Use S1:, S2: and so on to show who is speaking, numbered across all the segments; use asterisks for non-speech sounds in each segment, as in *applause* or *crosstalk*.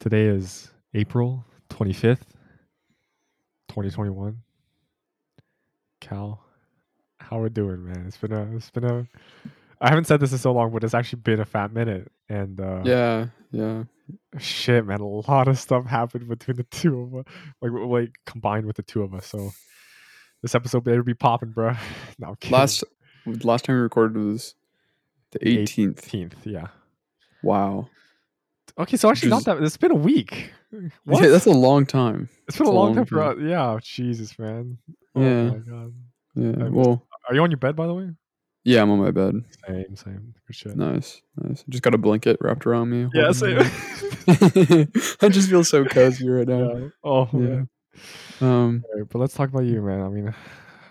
S1: Today is April 25th, 2021. Cal, how we doing, man? It's been a it's been a I haven't said this in so long, but it's actually been a fat minute. And uh
S2: Yeah, yeah.
S1: shit, man, a lot of stuff happened between the two of us. Like like combined with the two of us. So this episode better be popping, bro. *laughs* No.
S2: Last last time we recorded was the
S1: The
S2: 18th.
S1: 18th, yeah.
S2: Wow.
S1: Okay, so actually not that it's been a week. What?
S2: Yeah, that's a long time.
S1: it's been a
S2: that's a
S1: long
S2: long
S1: time for us. Yeah, Jesus, man. Oh
S2: Yeah.
S1: my god.
S2: Yeah.
S1: I
S2: Well,
S1: Are you on your bed by the way?
S2: yeah, I'm on my bed.
S1: Same, same. Good shit.
S2: Nice, nice. Just got a blanket wrapped around me.
S1: Yeah, same. *laughs*
S2: I just feel so cozy right now.
S1: Yeah. Oh
S2: Yeah.
S1: man.
S2: Um.
S1: Right, but let's talk about you, man. I mean,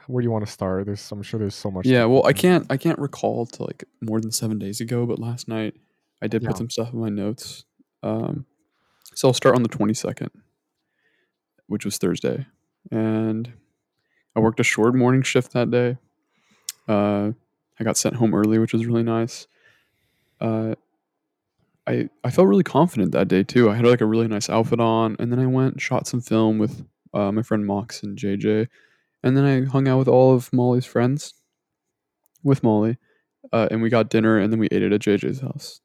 S1: where do you want to start? There's, I'm sure there's so much.
S2: Yeah. Well, I can't. I can't recall to like more than seven days ago, but last night I did
S1: Yeah.
S2: put some stuff in my notes. Um. So I'll start on the 22nd, which was Thursday, and I worked a short morning shift that day. Uh, I got sent home early, which was really nice. Uh, I I felt really confident that day too. I had like a really nice outfit on, and then I went and shot some film with uh, my friend Mox and JJ, and then I hung out with all of Molly's friends, with Molly, uh, and we got dinner, and then we ate it at JJ's house.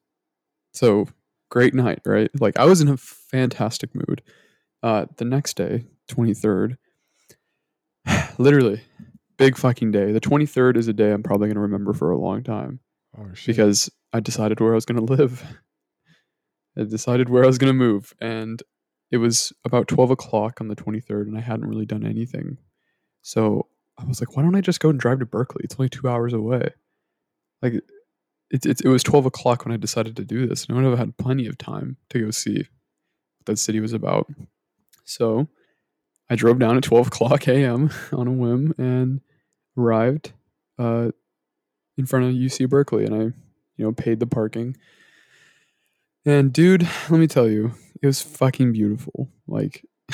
S2: So great night, right? Like I was in a fantastic mood. Uh, the next day, twenty third, *sighs* literally big fucking day. The twenty third is a day I'm probably gonna remember for a long time
S1: Oh
S2: because I decided where I was going to live. *laughs* I decided where I was going to move. And it was about 12 o'clock on the 23rd, and I hadn't really done anything. So I was like, why don't I just go and drive to Berkeley? It's only two hours away. Like, it, it, it was 12 o'clock when I decided to do this, and I would have had plenty of time to go see what that city was about. So I drove down at 12 o'clock a.m. *laughs* on a whim and arrived uh, in front of UC Berkeley, and I you know, paid the parking. And dude, let me tell you, it was fucking beautiful. Like *laughs*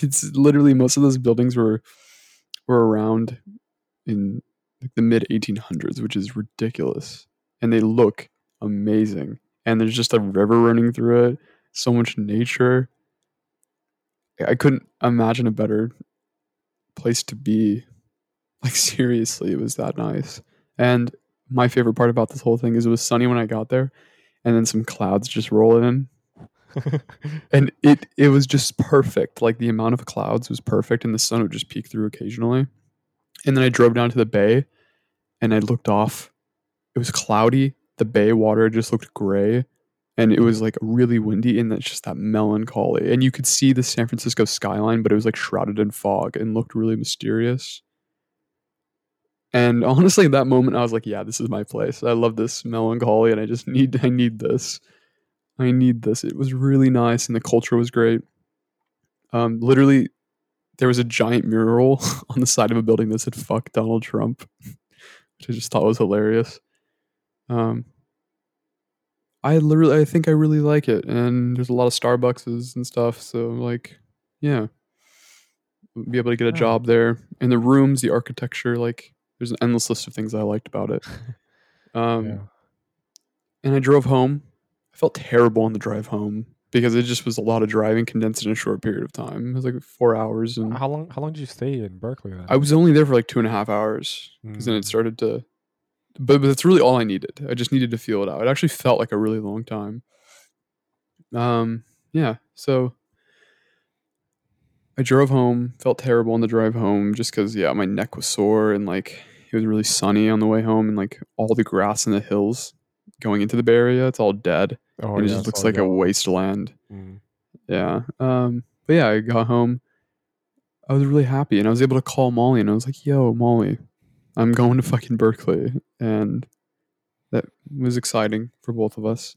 S2: it's literally most of those buildings were were around in like the mid 1800s, which is ridiculous. And they look amazing. And there's just a river running through it, so much nature. I couldn't imagine a better place to be. *laughs* Like seriously, it was that nice. And my favorite part about this whole thing is it was sunny when I got there, and then some clouds just roll in, *laughs* and it it was just perfect. Like the amount of clouds was perfect, and the sun would just peek through occasionally. And then I drove down to the bay, and I looked off. It was cloudy. The bay water just looked gray, and it was like really windy, and that's just that melancholy. And you could see the San Francisco skyline, but it was like shrouded in fog and looked really mysterious. And honestly, at that moment, I was like, "Yeah, this is my place. I love this melancholy, and I just need, I need this. I need this." It was really nice, and the culture was great. Um, literally, there was a giant mural *laughs* on the side of a building that said "Fuck Donald Trump," *laughs* which I just thought was hilarious. Um, I literally, I think I really like it, and there's a lot of Starbuckses and stuff. So, like, yeah, be able to get a job there, and the rooms, the architecture, like there's an endless list of things I liked about it. *laughs* Um,
S1: yeah.
S2: And I drove home. I felt terrible on the drive home because it just was a lot of driving condensed in a short period of time. It was like four hours, and
S1: How long? How long did you stay in Berkeley then?
S2: I was only there for like two and a half hours because then it
S1: Mm.
S2: started to. But, but that's really all I needed. I just needed to feel it out. It actually felt like a really long time. Um. Yeah. So. I drove home. Felt terrible on the drive home, just because yeah, my neck was sore and like it was really sunny on the way home, and like all the grass in the hills going into the Bay Area, it's all dead,
S1: Oh,
S2: and it
S1: yeah,
S2: just looks like a wasteland.
S1: Mm.
S2: Yeah. Um, but yeah, I got home. I was really happy and I was able to call Molly and I was like, yo, Molly, I'm going to fucking Berkeley. And that was exciting for both of us.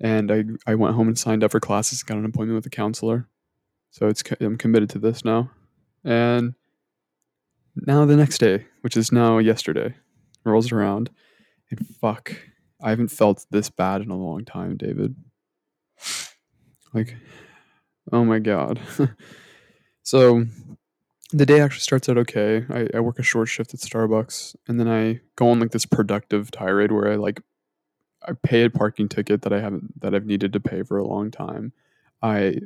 S2: And I, I went home and signed up for classes, got an appointment with a counselor. So it's I'm committed to this now. And now the next day, which is now yesterday, rolls around. And fuck, I haven't felt this bad in a long time, David. Like, oh my god. *laughs* so the day actually starts out okay. I, I work a short shift at Starbucks, and then I go on like this productive tirade where I like I pay a parking ticket that I haven't that I've needed to pay for a long time. I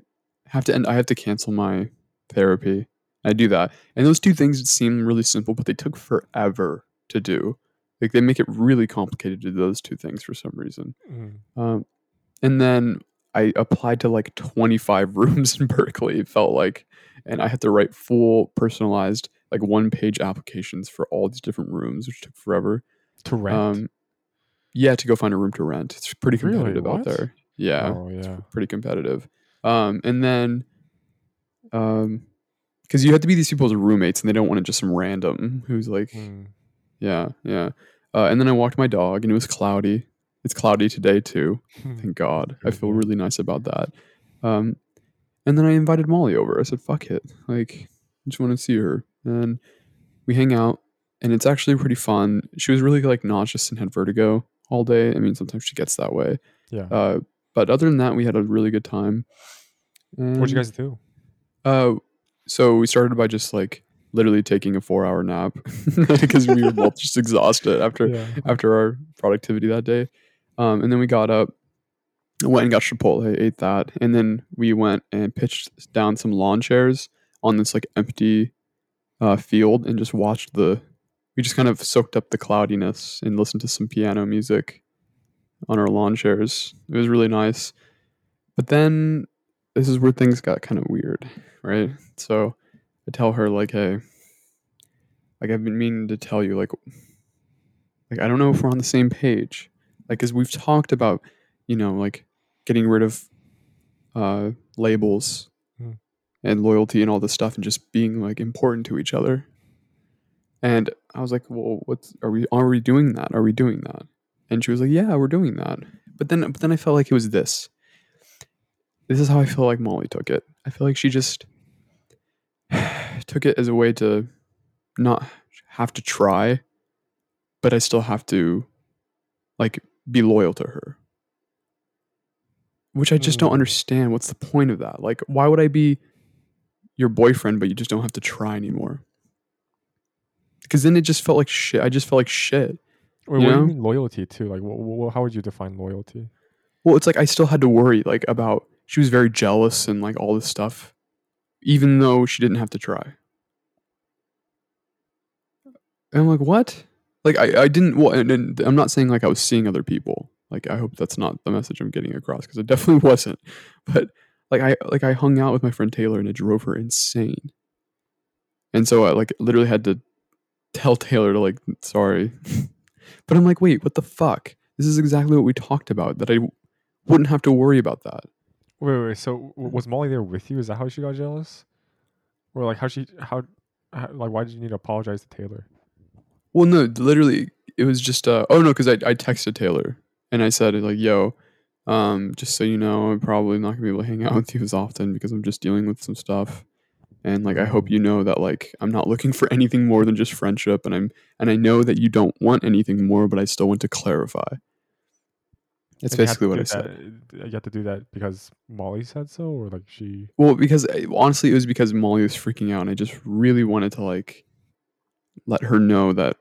S2: have to end. I have to cancel my therapy. I do that, and those two things seem really simple, but they took forever to do. Like they make it really complicated to do those two things for some reason.
S1: Mm.
S2: Um, and then I applied to like 25 *laughs* rooms in Berkeley. It felt like, and I had to write full personalized like one page applications for all these different rooms, which took forever.
S1: To rent.
S2: Um, yeah, to go find a room to rent. It's pretty
S1: Really?
S2: competitive out there. Yeah,
S1: oh
S2: it's
S1: yeah.
S2: pretty competitive. Um, and then, um, because you have to be these people's roommates, and they don't want to just some random who's like,
S1: Mm.
S2: yeah, yeah. Uh, and then I walked my dog, and it was cloudy. It's cloudy today too. *laughs* Thank God. I feel really nice about that. Um, and then I invited Molly over. I said, "Fuck it, like, I just want to see her." And we hang out, and it's actually pretty fun. She was really like nauseous and had vertigo all day. I mean, sometimes she gets that way.
S1: yeah.
S2: Uh, but other than that, we had a really good time.
S1: What'd you guys do?
S2: Uh, so we started by just like literally taking a four-hour nap *laughs* because we were both just *laughs* exhausted after
S1: Yeah.
S2: after our productivity that day. Um, and then we got up, went and got Chipotle, ate that, and then we went and pitched down some lawn chairs on this like empty uh, field and just watched the. We just kind of soaked up the cloudiness and listened to some piano music on our lawn chairs. It was really nice. But then this is where things got kind of weird, right? So I tell her like, "Hey, like I've been meaning to tell you like like I don't know if we're on the same page. Like as we've talked about, you know, like getting rid of uh labels
S1: Hmm.
S2: and loyalty and all this stuff and just being like important to each other. And I was like, "Well, what's are we are we doing that? Are we doing that?" And she was like, "Yeah, we're doing that." But then but then I felt like it was this. This is how I feel like Molly took it. I feel like she just *sighs* took it as a way to not have to try, but I still have to like be loyal to her. Which I just don't
S1: Mm.
S2: understand. What's the point of that? Like, why would I be your boyfriend, but you just don't have to try anymore? Because then it just felt like shit. I just felt like shit.
S1: Wait, what do you mean loyalty too? Like, wh- wh- how would you define loyalty?
S2: Well, it's like I still had to worry like about she was very jealous and like all this stuff, even though she didn't have to try. And I'm like, what? Like I, I didn't. Well, and, and I'm not saying like I was seeing other people. Like I hope that's not the message I'm getting across because it definitely *laughs* wasn't. But like I like I hung out with my friend Taylor and it drove her insane. And so I like literally had to tell Taylor to like sorry. *laughs* but I'm like, wait, what the fuck? This is exactly what we talked about. That I wouldn't have to worry about that.
S1: Wait, wait. wait, So was Molly there with you? Is that how she got jealous? Or like how she how, how like why did you need to apologize to Taylor?
S2: Well, no, literally, it was just. Uh, oh no, because I I texted Taylor and I said like, "Yo, um, just so you know, I'm probably not gonna be able to hang out with you as often because I'm just dealing with some stuff." And like, I hope you know that like I'm not looking for anything more than just friendship, and I'm and I know that you don't want anything more, but I still want to clarify. That's
S1: And
S2: basically what I said.
S1: that- You had to do that because Molly said so, or like she.
S2: Well, because honestly, it was because Molly was freaking out, and I just really wanted to like let her know that,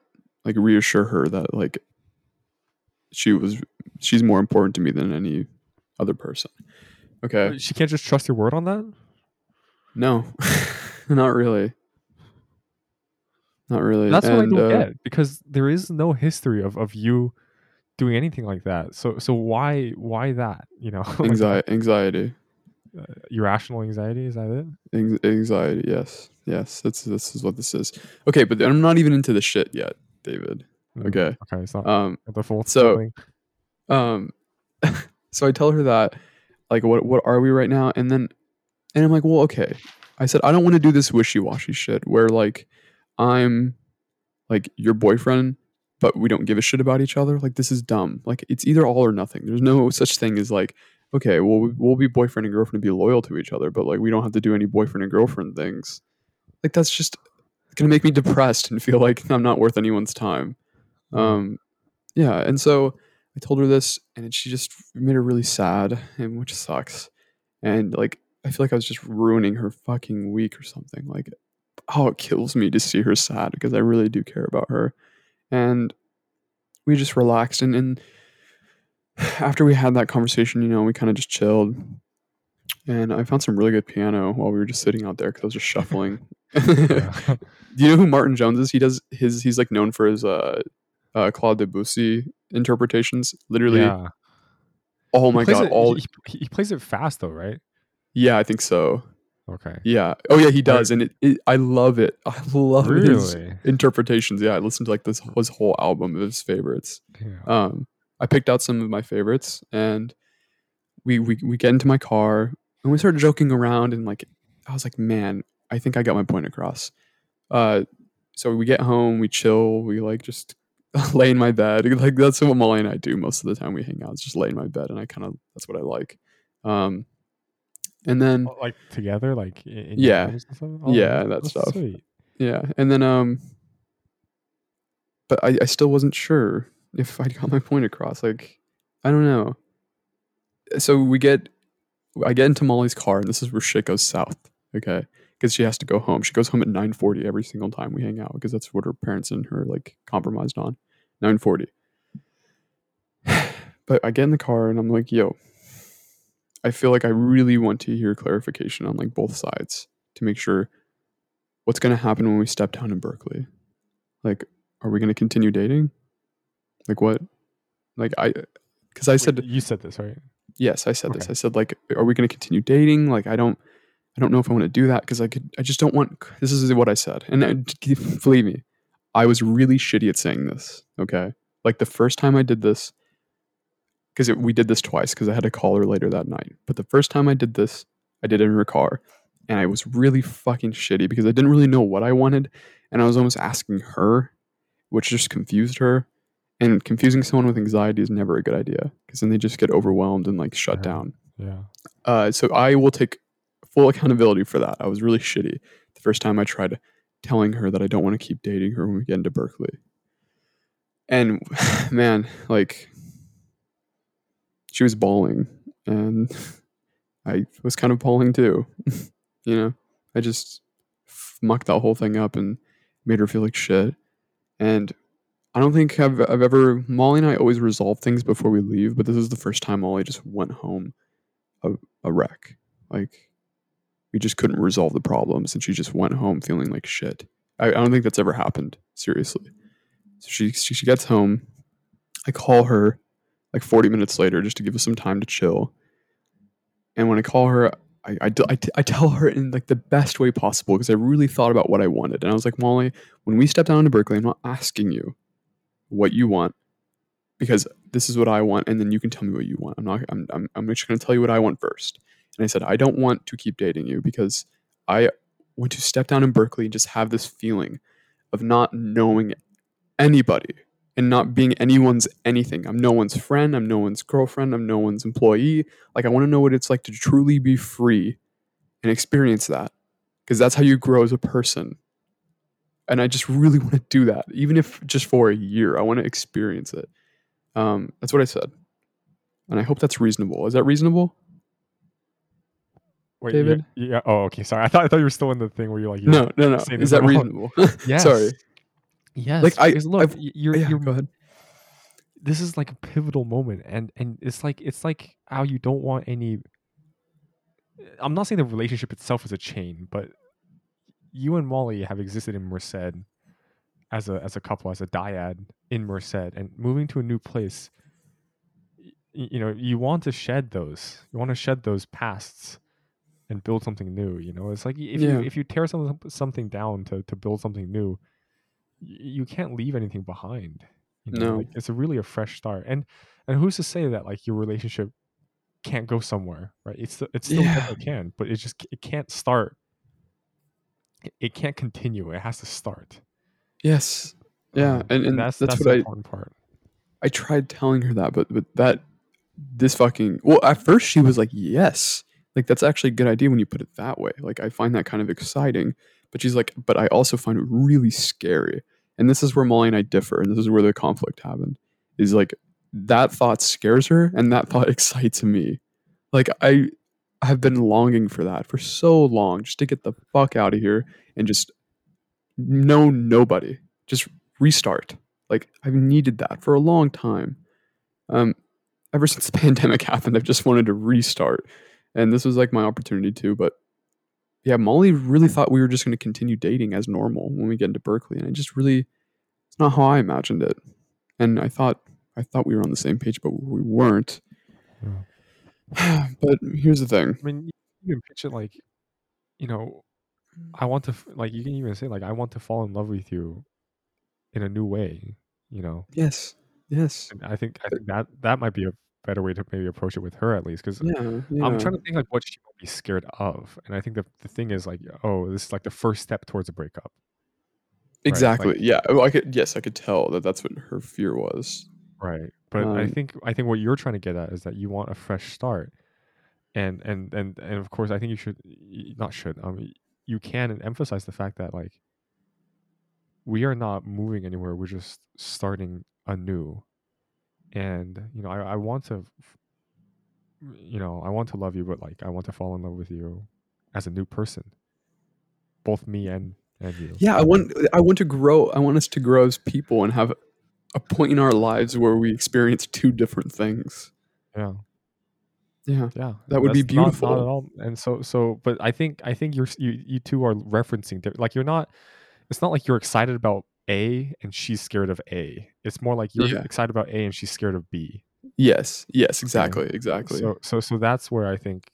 S2: like, reassure her that like she was she's more important to me than any other person. Okay,
S1: She can't just trust your word on that.
S2: no, *laughs* not really, not really.
S1: That's what I don't
S2: uh,
S1: get because there is no history of, of you doing anything like that. So so why why that? You know, *laughs* like,
S2: Anxiety, anxiety,
S1: uh, irrational anxiety is that it?
S2: Anx- anxiety. Yes, yes. That's this is what this is. Okay, but I'm not even into the shit yet, David.
S1: Mm,
S2: Okay.
S1: Okay, it's not
S2: Um,
S1: the full
S2: so-
S1: thing.
S2: Um *laughs* so i tell her that like what what are we right now? And then and i'm like well okay. I said i don't want to do this wishy-washy shit where like i'm like your boyfriend but we don't give a shit about each other. Like this is dumb. Like it's either all or nothing. There's no such thing as like okay well we- we'll be boyfriend and girlfriend and be loyal to each other but like we don't have to do any boyfriend and girlfriend things. Like that's just gonna make me depressed and feel like i'm not worth anyone's time. Um yeah and so I told her this, and she just made her really sad, and which sucks. And like, I feel like I was just ruining her fucking week or something. Like, oh, it kills me to see her sad because I really do care about her. And we just relaxed, and, and *sighs* after we had that conversation, you know, we kind of just chilled. and I found some really good piano while we were just sitting out there because I was just shuffling. *laughs* Do you know who Martin Jones is? He does his. He's like known for his uh, uh Claude Debussy interpretations. Literally,
S1: yeah.
S2: oh my god!
S1: it-
S2: all
S1: he, he- plays it fast though, right?
S2: yeah, I think so.
S1: Okay.
S2: Yeah. Oh yeah, he does, and it, it I love it. *laughs* I love his interpretations. Yeah, I listened to like this his whole album of his favorites.
S1: Yeah.
S2: Um, I picked out some of my favorites, and we we we get into my car and we started joking around, and like I was like, man, I think I got my point across. Uh, so we get home, we chill, we like just *laughs* lay in my bed. *laughs* Like that's what Molly and I do most of the time. We hang out, it's just lay in my bed, and I kind of that's what I like. Um, and then
S1: Oh, like together, like
S2: Yeah.
S1: your arms and stuff?
S2: Yeah,
S1: that's-
S2: that stuff.
S1: Sweet.
S2: Yeah, and then um, but I, I still wasn't sure if I got my point across. Like, I don't know. So we get, I get into Molly's car, and this is where shit goes south. Okay, because she has to go home. She goes home at nine forty every single time we hang out because that's what her parents and her like compromised on. Nine forty. *sighs* But I get in the car and I'm like, yo, I feel like I really want to hear clarification on like both sides to make sure what's going to happen when we step down in Berkeley. Like, are we going to continue dating? Like, what? Like, I, because I
S1: Wait,
S2: said,
S1: you said this, right?
S2: yes, I said this. I said, like, are we going to continue dating? Like, I don't, I don't know if I want to do that because I could, I just don't want, this is what I said. And I, believe me, I was really shitty at saying this. Okay. Like, the first time I did this, because we did this twice because I had to call her later that night. But the first time I did this, I did it in her car. And I was really fucking shitty because I didn't really know what I wanted. And I was almost asking her, which just confused her. And confusing someone with anxiety is never a good idea because then they just get overwhelmed and like shut
S1: Yeah.
S2: down.
S1: Yeah.
S2: Uh, so I will take full accountability for that. I was really shitty the first time I tried telling her that I don't want to keep dating her when we get into Berkeley. And *sighs* man, like she was bawling and *laughs* I was kind of bawling too. *laughs* you know, I just mucked that whole thing up and made her feel like shit. And I don't think I've, I've ever, Molly and I always resolve things before we leave, but this is the first time Molly just went home a, a wreck. Like, we just couldn't resolve the problems and she just went home feeling like shit. I, I don't think that's ever happened, seriously. So she, she, she gets home. I call her like 40 minutes later just to give us some time to chill. And when I call her, I, I, I t- I tell her in like the best way possible because I really thought about what I wanted. And I was like, Molly, when we step down to Berkeley, I'm not asking you what you want because this is what I want. And then you can tell me what you want. I'm not, I'm, I'm, I'm just going to tell you what I want first. And I said, I don't want to keep dating you because I want to step down in Berkeley and just have this feeling of not knowing anybody and not being anyone's anything. I'm no one's friend. I'm no one's girlfriend. I'm no one's employee. Like, I want to know what it's like to truly be free and experience that because that's how you grow as a person. And I just really want to do that, even if just for a year. I want to experience it. Um, that's what I said. And I hope that's reasonable. Is that reasonable?
S1: Wait,
S2: David?
S1: Yeah, yeah. Oh, okay. Sorry. I thought I thought you were still in the thing where you're like, you're
S2: No, no, no. Is that
S1: wrong.
S2: reasonable? *laughs*
S1: Yes.
S2: Sorry.
S1: Yes.
S2: Like, I-
S1: look,
S2: I've-
S1: you're,
S2: yeah,
S1: you're
S2: go ahead.
S1: this is like a pivotal moment and and it's like it's like how you don't want any i'm not saying the relationship itself is a chain but you and molly have existed in merced as a as a couple as a dyad in merced and moving to a new place y- y- you know you want to shed those you want to shed those pasts and build something new you know it's like if
S2: Yeah.
S1: you if you tear some, something down to to build something new you can't leave anything behind you know,
S2: No.
S1: like, it's a really a fresh start and and who's to say that like your relationship can't go somewhere right it's it's still
S2: Yeah.
S1: definitely can but it just it can't start it, it can't continue it has to start
S2: Yes. Yeah.
S1: Um,
S2: and, and that's,
S1: that's
S2: what
S1: the
S2: I,
S1: important part
S2: I tried telling her that, but but that this fucking well, at first she was like, "Yes." Like that's actually a good idea when you put it that way. Like I find that kind of exciting, but she's like, "But I also find it really scary." And this is where Molly and I differ, and this is where the conflict happened. Is like that thought scares her and that thought *laughs* excites me. Like I have been longing for that for so long just to get the fuck out of here and just know nobody. Just restart. Like I've needed that for a long time. Um, ever since the *laughs* pandemic happened, I've just wanted to restart, and this was like my opportunity too. But yeah, Molly really thought we were just going to continue dating as normal when we get into Berkeley, and I just really it's not how I imagined it. And I thought I thought we were on the same page, but we weren't. *sighs* but here's the thing.
S1: I mean, you can pitch it like, you know, I want to like you can even say like I want to fall in love with you in a new way. You know,
S2: Yes. Yes.
S1: and I think I think that that might be a better way to maybe approach it with her at least because
S2: Yeah. Yeah.
S1: I'm trying to think like what she might be scared of, and I think the the thing is like, oh, this is like the first step towards a breakup.
S2: exactly.
S1: like-
S2: yeah. Oh, I could. Yes, I could tell that that's what her fear was.
S1: Right. But I
S2: Um,
S1: think I think what you're trying to get at is that you want a fresh start. And and and and of course I think you should not should. Um you can emphasize the fact that like we are not moving anywhere. We're just starting anew. And you know, I I want to you know, I want to love you but like I want to fall in love with you as a new person. Both me and and you.
S2: Yeah. I want. I want to grow. I want us to grow as people and have a point in our lives where we experience two different things.
S1: Yeah.
S2: Yeah.
S1: Yeah,
S2: That would be
S1: that's not- Not,
S2: beautiful.
S1: at all. And so, so, but I think, I think you're, you, you two are referencing like you're not. It's not like you're excited about A and she's scared of A. It's more like you're
S2: Yeah.
S1: excited about A and she's scared of B.
S2: Yes. Yes. Exactly. Exactly.
S1: So, so, so that's where I think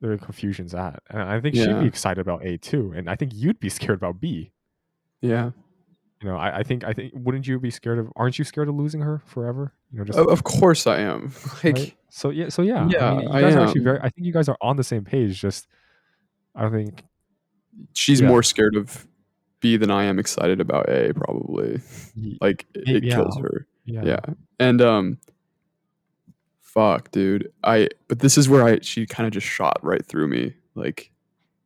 S1: the confusion's at. And I think she'd be excited about A too, and I think you'd be scared about B.
S2: yeah.
S1: You know, I, I think, I think, wouldn't you be scared of? Aren't you scared of losing her forever? You know, just
S2: Of, of course I am. *laughs* Like.
S1: right? So yeah, so yeah,
S2: Yeah,
S1: I mean, you
S2: I
S1: guys are actually very. I think you guys are on the same page. Just, I don't think
S2: She's
S1: Yeah.
S2: more scared of B than I am excited about A. Probably. Like it, it
S1: yeah.
S2: kills her.
S1: yeah,
S2: yeah and um fuck dude i but this is where i she kind of just shot right through me like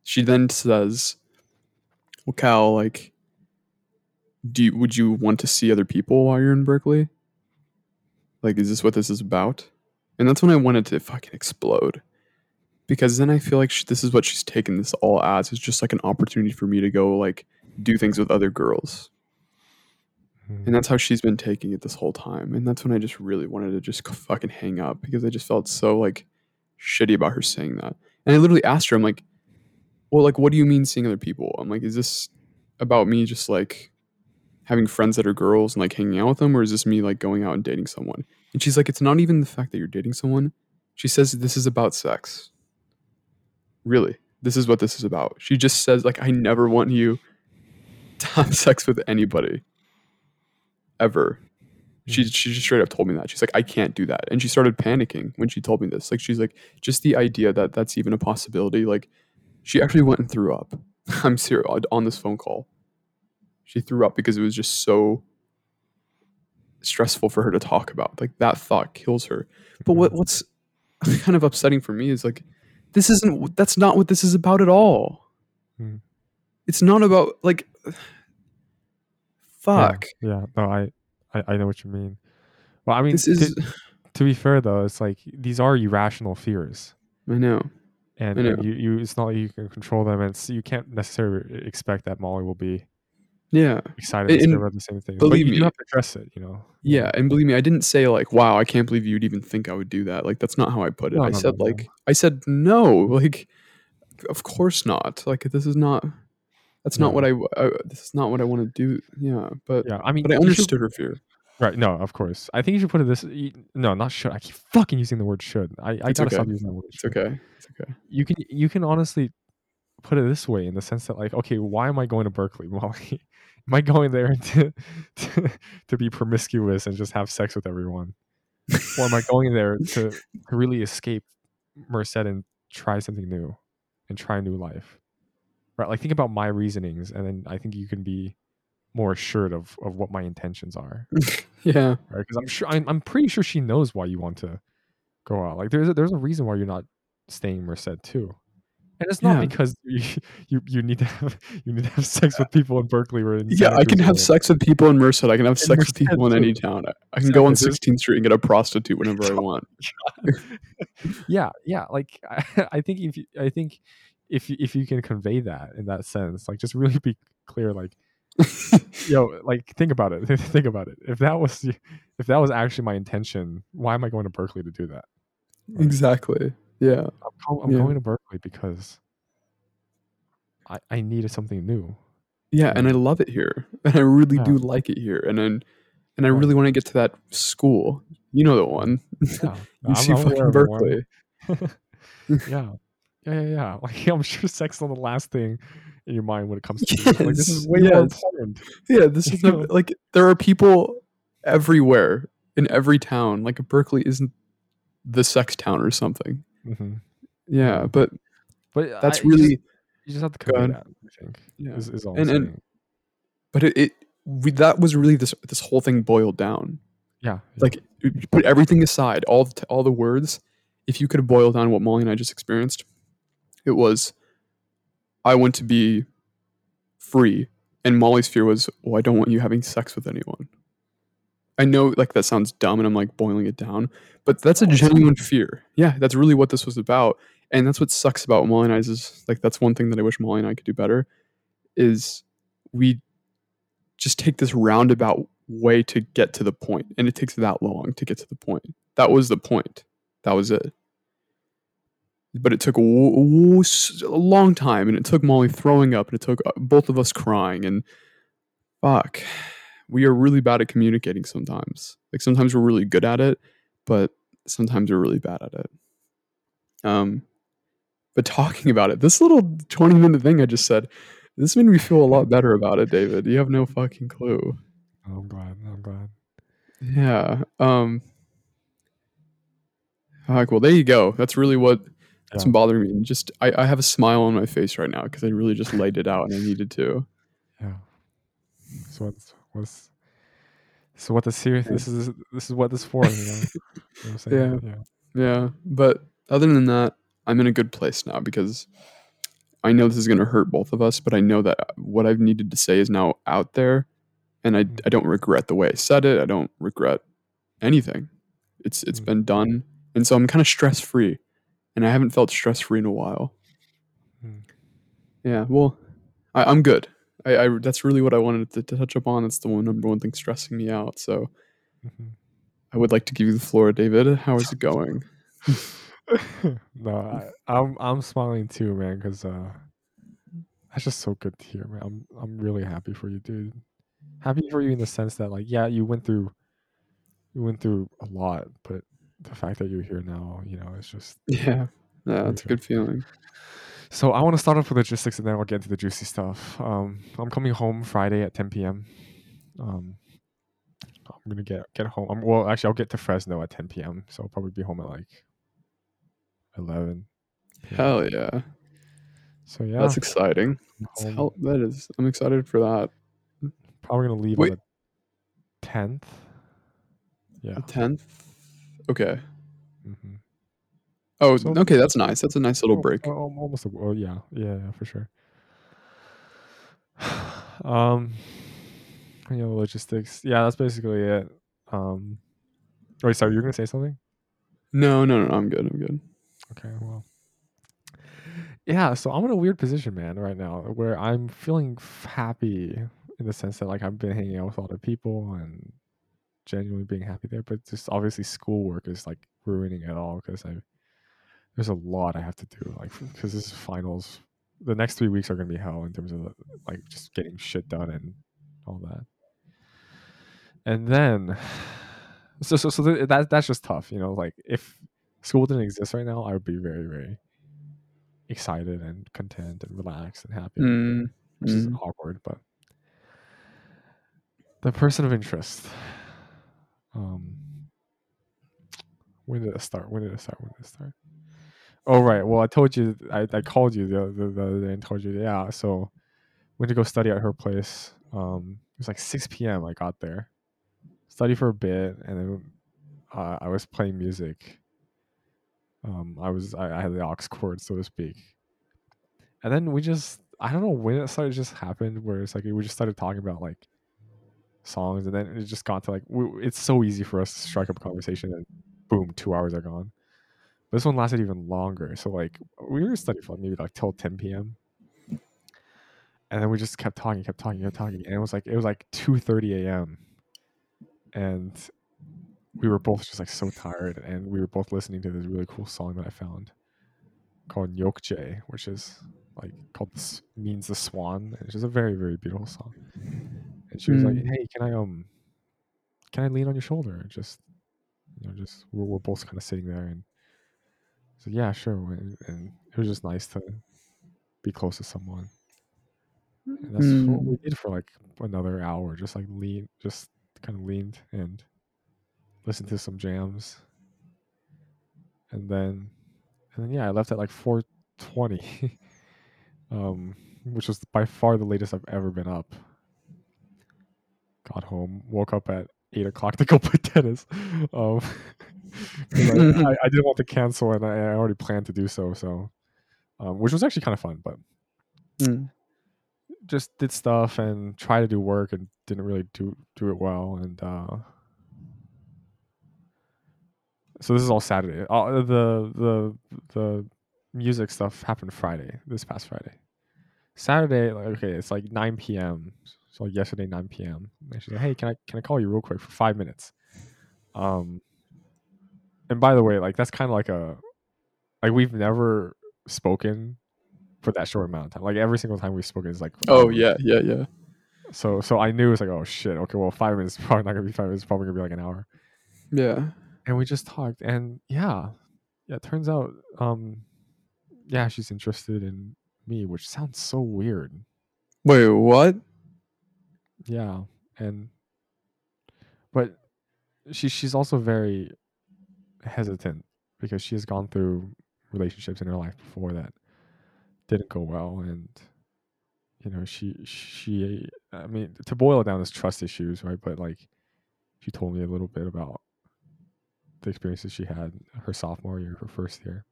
S2: she then says well cal like do you, would you want to see other people while you're in berkeley like is this what this is about and that's when i wanted to fucking explode because then i feel like she, this is what she's taken this all as is just like an opportunity for me to go like do things with other girls and hmm. that's how she's been taking it this whole time. And that's when I just really wanted to just fucking hang up because I just felt so like shitty about her saying that. And I literally asked her, I'm like, well, like, what do you mean seeing other people? I'm like, is this about me just like having friends that are girls and like hanging out with them? Or is this me like going out and dating someone? And she's like, it's not even the fact that you're dating someone. She says, this is about sex. Really? This is what this is about. She just says, like, I never want you to have sex with anybody ever. She she just straight up told me that. She's like, I can't do that, and she started panicking when she told me this. Like, she's like, just the idea that that's even a possibility. Like, she actually went and threw up. *laughs* I'm serious on this phone call. She threw up because it was just so stressful for her to talk about. Like that thought kills her. But what what's *laughs* kind of upsetting for me is like, this isn't. That's not what this is about at all.
S1: Hmm.
S2: It's not about like.
S1: Yeah,
S2: Fuck.
S1: Yeah, no, I, I, I know what you mean. Well, I mean,
S2: This
S1: to,
S2: is.
S1: to be fair though, it's like these are irrational fears,
S2: I know.
S1: and,
S2: I know.
S1: and you, you, it's not like you can control them, and you can't necessarily expect that Molly will be
S2: Yeah.
S1: excited
S2: And-
S1: and about the same thing. But
S2: believe
S1: you
S2: me-
S1: do have to address it, you know.
S2: Yeah, and believe me, I didn't say like, "Wow, I can't believe you'd even think I would do that." Like, that's not how I put it.
S1: No,
S2: I
S1: no,
S2: said
S1: no.
S2: like, I said no. *laughs* Like, of course not. Like, this is not. That's not
S1: No.
S2: what I, I- This is not what I want to do. Yeah, but
S1: Yeah, I mean,
S2: but I
S1: you should-
S2: understood her fear.
S1: Right. No, of course. I think you should put it this. you- No, not should. I keep fucking using the word should. I, I
S2: It's
S1: gotta
S2: okay.
S1: stop using that word.
S2: It's
S1: should.
S2: okay. It's okay.
S1: You can you can honestly put it this way in the sense that like, okay, why am I going to Berkeley, *laughs* Molly? am I going there *laughs* to, to to be promiscuous and just have sex with everyone, or am I going there *laughs* to really escape Merced and try something new and try a new life? Right. Like think about my reasonings, and then I think you can be more assured of of what my intentions are *laughs*
S2: Yeah.
S1: right? Because I'm sure I'm, I'm pretty sure she knows why you want to go out. Like there's a, there's a reason why you're not staying in Merced too, and it's not
S2: Yeah.
S1: because *laughs* you, you you need to have you need to have sex with people in Berkeley or in
S2: Yeah,
S1: Santa
S2: I can
S1: Cruz
S2: have sex with people in Merced. I can have
S1: In
S2: sex with people in any town. I, I can go on 16th *laughs* Street and get a prostitute whenever I want.
S1: Yeah, yeah. Like I, I think if you, I think if you- if you can convey that in that sense, like just really be clear, like *laughs* yo, like think about it, *laughs* think about it. If that was if that was actually my intention, why am I going to Berkeley to do that?
S2: exactly. Yeah.
S1: I'm, I'm
S2: Yeah.
S1: going to Berkeley because I I needed something new.
S2: Yeah, and I love it here. And I really do like it here. And then and I really want to get to that school. You know the one.
S1: Yeah, *laughs*
S2: UC
S1: I'm
S2: fucking
S1: of the one.
S2: Berkeley.
S1: yeah. Yeah, yeah, yeah. *laughs* Like I'm sure sex is not the last thing in your mind when it comes to music. like this is
S2: Yes,
S1: way more important.
S2: Yeah, this is *laughs* like there are people everywhere in every town. Like Berkeley isn't the sex town or something.
S1: hmm
S2: Yeah, but
S1: But
S2: that's
S1: I, you just-
S2: really
S1: you just have to that. I think
S2: Yeah.
S1: is, is all
S2: And-
S1: I'm
S2: and- but it, it we, that was really this this whole thing boiled down.
S1: Yeah.
S2: Like put everything aside, all the, all the words. If you could have boiled down what Molly and I just experienced, it was, I want to be free, and Molly's fear was, oh, I don't want you having sex with anyone. I know, like that sounds dumb, and I'm like boiling it down, but that's a genuine fear. Yeah, that's really what this was about, and that's what sucks about Molly and I's is like that's one thing that I wish Molly and I could do better, is we just take this roundabout way to get to the point and it takes that long to get to the point. That was the point. That was it but it took a, w- w- s- a long time and it took molly throwing up and it took uh, both of us crying and fuck we are really bad at communicating sometimes like sometimes we're really good at it but sometimes we're really bad at it um but talking about it this little 20 minute thing i just said this made me feel a lot better about it david you have no fucking clue
S1: Oh, I'm glad. I'm glad.
S2: yeah. Um. All right. Well, there you go. That's really what that's
S1: Yeah.
S2: bothering me. Just I, I have a smile on my face right now because I really just laid it out and I needed to.
S1: Yeah. So what's what's so what this here this is this is what this for, you know? *laughs* You know what Yeah.
S2: Yeah. But other than that, I'm in a good place now because I know this is going to hurt both of us, but I know that what I've needed to say is now out there, and I I don't regret the way I said it. I don't regret anything. It's it's
S1: Mm.
S2: been done, and so I'm kind of stress free, and I haven't felt stress free in a while.
S1: Mm.
S2: Yeah, well, I, I'm good. I, I that's really what I wanted to, to touch upon. That's the one number one thing stressing me out. So
S1: Mhm.
S2: I would like to give you the floor, David. How is it going? *laughs*
S1: no, I, I'm I'm smiling too, man, because uh, that's just so good to hear, man. I'm I'm really happy for you, dude. Happy for you in the sense that, like, yeah, you went through, you went through a lot, but the fact that you're here now, you know, it's just. *laughs*
S2: Yeah, yeah, that's a good feeling.
S1: So I want to start off with logistics, and then we'll get into the juicy stuff. Um, I'm coming home Friday at 10 p.m. Um, I'm gonna get get home. I'm, well, actually, I'll get to Fresno at 10 p.m. So I'll probably be home at like 11. p.m.
S2: Hell yeah,
S1: So yeah,
S2: that's exciting. Hell, that is. I'm excited for that.
S1: Probably gonna leave
S2: Wait.
S1: on the tenth. Yeah.
S2: The tenth. Okay.
S1: hmm
S2: Oh,
S1: So-
S2: okay. That's nice. That's a nice little break.
S1: almost. A, oh yeah, yeah, yeah, for sure. *sighs* um, you know, logistics. Yeah, that's basically it. Um, wait, sorry, you were gonna say something?
S2: No, no, no. I'm good. I'm good.
S1: Okay, well. Yeah, so I'm in a weird position, man, right now, where I'm feeling happy in the sense that like I've been hanging out with other people and genuinely being happy there, but just obviously schoolwork is like ruining it all because I there's a lot I have to do, like because this is finals. The next three weeks are gonna be hell in terms of like just getting shit done and all that. And then, so so so th- that that's just tough, you know. Like if school didn't exist right now, I would be very very excited and content and relaxed and happy
S2: Mm,
S1: which is
S2: mm.
S1: awkward, but the person of interest. Um, when did it start? When did it start? When did it start? Oh right. Well, I told you. I, I called you the, the the other day and told you. Yeah. So went to go study at her place. Um, it was like six p.m. I got there, study for a bit, and then uh, I was playing music. Um, I was I, I had the aux cord, so to speak, and then we just I don't know when it started. Just happened where it's like we just started talking about like songs, and then it just got to like we, it's so easy for us to strike up a conversation, and boom, two hours are gone. But this one lasted even longer. So like we were studying for maybe like till ten p.m. And then we just kept talking, kept talking, kept talking, and it was like it was like two thirty a.m. And we were both just like so tired, and we were both listening to this really cool song that I found. called Yokje, which is like called means the swan. It's just a very very beautiful song. And she was like,
S2: Mm.
S1: "Hey, can I um, can I lean on your shoulder? Just you know, just we're, we're both kind of sitting there and." So yeah, sure. And, and it was just nice to be close to someone. And that's what we
S2: Mm.
S1: did for like another hour. Just like lean, just kind of leaned and listened to some jams. And then, and then yeah, I left at like four twenty, *laughs* um, which was by far the latest I've ever been up. Got home, woke up at eight o'clock to *laughs* go play tennis. Um, *laughs* I, I, I didn't want to cancel, and I, I already planned to do so. So, um, which was actually kind of fun, but
S2: Mm.
S1: just did stuff and tried to do work and didn't really do do it well and uh so this is all saturday uh, the the the music stuff happened friday this past friday saturday like okay it's like 9 p.m so like yesterday 9 p.m and she's like hey can i can i call you real quick for five minutes um and by the way like that's kind of like a like we've never spoken for that short amount of time like every single time we've spoken is like
S2: Oh yeah, yeah, yeah.
S1: So so I knew it was like, oh shit, okay, well five minutes is probably not gonna be five minutes, it's probably gonna be like an hour.
S2: Yeah.
S1: And we just talked and yeah. Yeah, it turns out um yeah, she's interested in me, which sounds so weird.
S2: Wait, what?
S1: Yeah. And but she she's also very hesitant because she has gone through relationships in her life before that didn't go well and you know she she i mean to boil it down is trust issues right but like she told me a little bit about the experiences she had her sophomore year her first year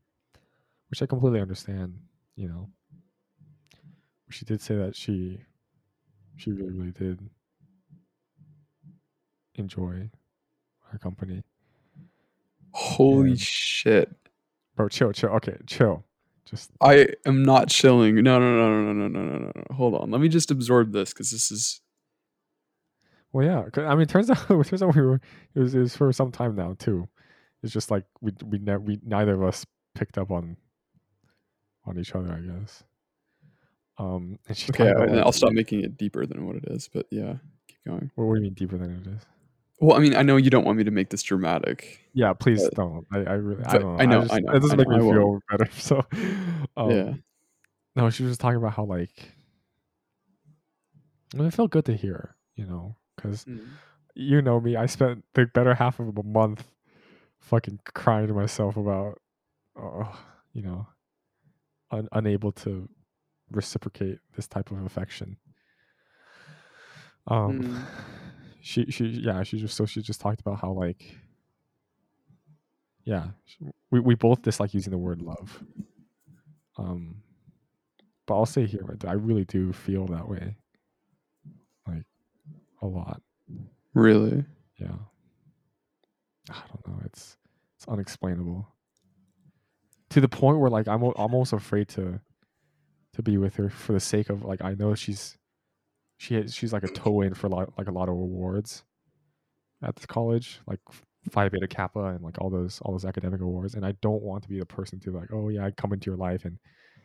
S1: which i completely understand you know she did say that she she really really did enjoy her company
S2: Holy
S1: Yeah.
S2: shit.
S1: bro chill chill okay chill just
S2: I am not chilling. No, no, no, no, no, no, no, no, no. Hold on. Let me just absorb this because this is.
S1: Well, yeah. I mean, turns *laughs* out it turns out we were it was, it was for some time now too. It's just like we we never we neither of us picked up on on each other, I guess. Um, *laughs* and she
S2: Okay, I, I'll stop making it deeper than what it is, but yeah, keep going.
S1: What, what do you mean deeper than it is?
S2: Well, I mean, I know you don't want me to make this dramatic.
S1: Yeah, please
S2: But-
S1: don't. I, I really I don't know.
S2: I know,
S1: just-
S2: I know,
S1: It doesn't make me feel better. *laughs* So, um,
S2: yeah.
S1: No, she was just talking about how like. I it felt good to hear, you know, because
S2: Mm.
S1: you know me. I spent the better half of a month fucking crying to myself about, uh, you know, un- unable to reciprocate this type of affection. Um,
S2: Mm. *sighs*
S1: she she yeah she just so she just talked about how like, yeah, we we both dislike using the word love. Um, but I'll say here I really do feel that way, like a lot.
S2: Really?
S1: Yeah. I don't know. It's it's unexplainable. To the point where like I'm I'm almost afraid to to be with her for the sake of like I know she's she has, she's like a *clears throat* toe in for lot, like a lot of awards at this college, like Phi Beta Kappa and like all those all those academic awards, and I don't want to be the person to like oh yeah I come into your life and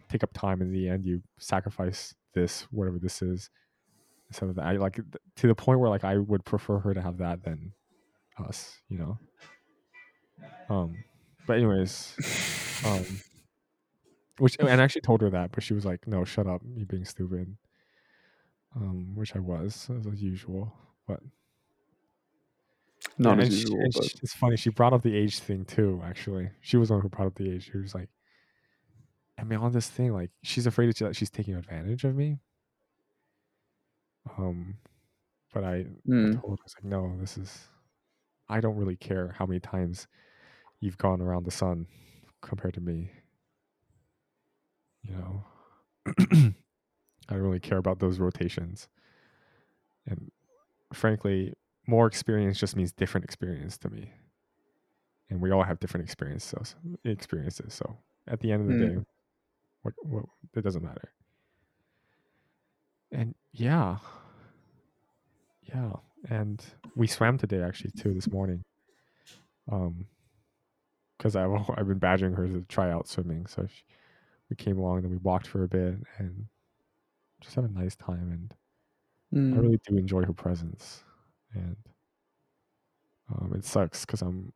S1: take up time in the end you sacrifice this whatever this is instead of that I like to the point where like I would prefer her to have that than us, you know. Um, but anyways, *laughs* um, which and I actually told her that, but she was like, "No, shut up, you being stupid." Um, which I was as usual, but
S2: Not as usual, but
S1: it's funny. She brought up the age thing too. Actually, she was the one who brought up the age. She was like, "I mean, on this thing, like, she's afraid that she's taking advantage of me." Um, but I, I
S2: Mm.
S1: told her, I was like, "No, this is. I don't really care how many times you've gone around the sun compared to me. You know, *clears throat* I don't really care about those rotations. And frankly, more experience just means different experience to me. And we all have different experiences. Experiences. So at the end of the
S2: Mm.
S1: day, what, what it doesn't matter. And yeah, yeah, and we swam today actually too this morning. Um, because I've *laughs* I've been badgering her to try out swimming, so she, we came along, then we walked for a bit, and just had a nice time. And
S2: Mm.
S1: I really do enjoy her presence, and um, it sucks because I'm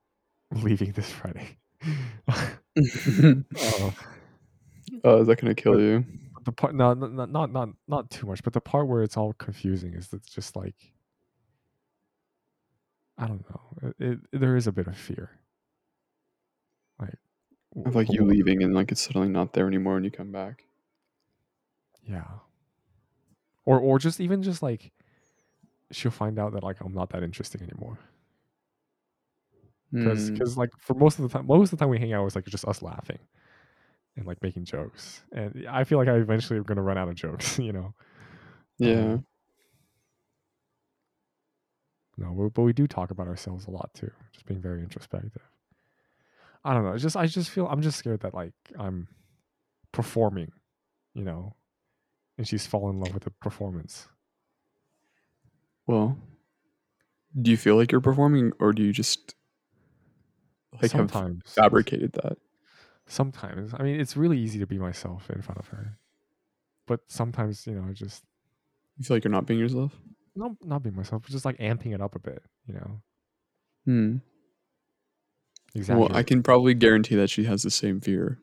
S1: *laughs* leaving this Friday. *laughs* uh,
S2: oh, is that gonna kill you?
S1: the part, no, no, no, not not not too much, but the part where it's all confusing is it's just like I don't know. It, it, there is a bit of fear, like
S2: Of like you leaving and like it's suddenly not there anymore and you come back.
S1: Yeah. Or or just even just like she'll find out that like I'm not that interesting anymore. Because
S2: Mm.
S1: like for most of the time most of the time we hang out it's like just us laughing and like making jokes. And I feel like I eventually am gonna run out of jokes, *laughs* you know.
S2: Yeah.
S1: Um, no, but, but we do talk about ourselves a lot too, just being very introspective. I don't know. It's just I just feel I'm just scared that like I'm performing, you know, and she's fallen in love with the performance.
S2: Well, do you feel like you're performing or do you just like have fabricated that?
S1: sometimes i mean it's really easy to be myself in front of her but sometimes you know I just
S2: You feel like you're not being yourself?
S1: not not being myself but just like amping it up a bit you know
S2: Hmm.
S1: Exactly.
S2: Well, I can probably guarantee that she has the same fear.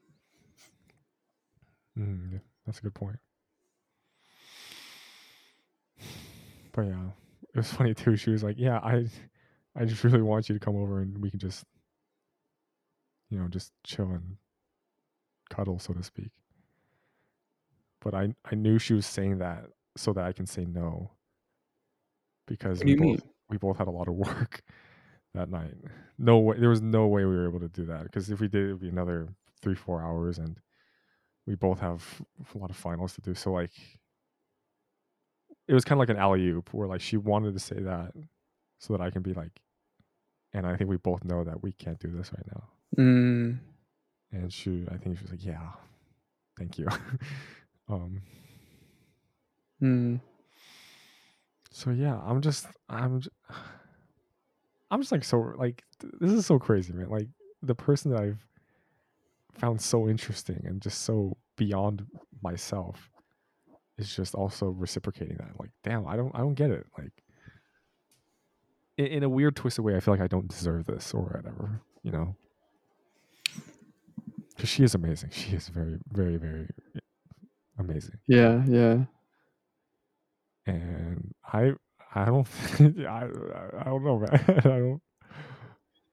S1: mm, yeah, that's a good point. But yeah it was *laughs* funny too. She was like yeah i i just really want you to come over and we can just you know just chill and cuddle so to speak. But i i knew she was saying that so that i can say no because we both we both had a lot of work that night. No way, there was no way we were able to do that because if we did, it would be another three, four hours, and we both have a lot of finals to do. So like, it was kind of like an alley oop where like she wanted to say that so that I can be like, and I think we both know that we can't do this right now.
S2: Mm.
S1: And she, I think she was like, yeah, thank you. *laughs* um.
S2: Mm.
S1: So yeah, I'm just I'm j- I'm just like so like th- this is so crazy, man. Like the person that I've found so interesting and just so beyond myself is just also reciprocating that. Like, damn, I don't I don't get it. Like in, in a weird twisted way, I feel like I don't deserve this or whatever, you know. Because she is amazing. She is very, very, very amazing.
S2: Yeah, yeah.
S1: and I I don't *laughs* I I don't know man *laughs* I don't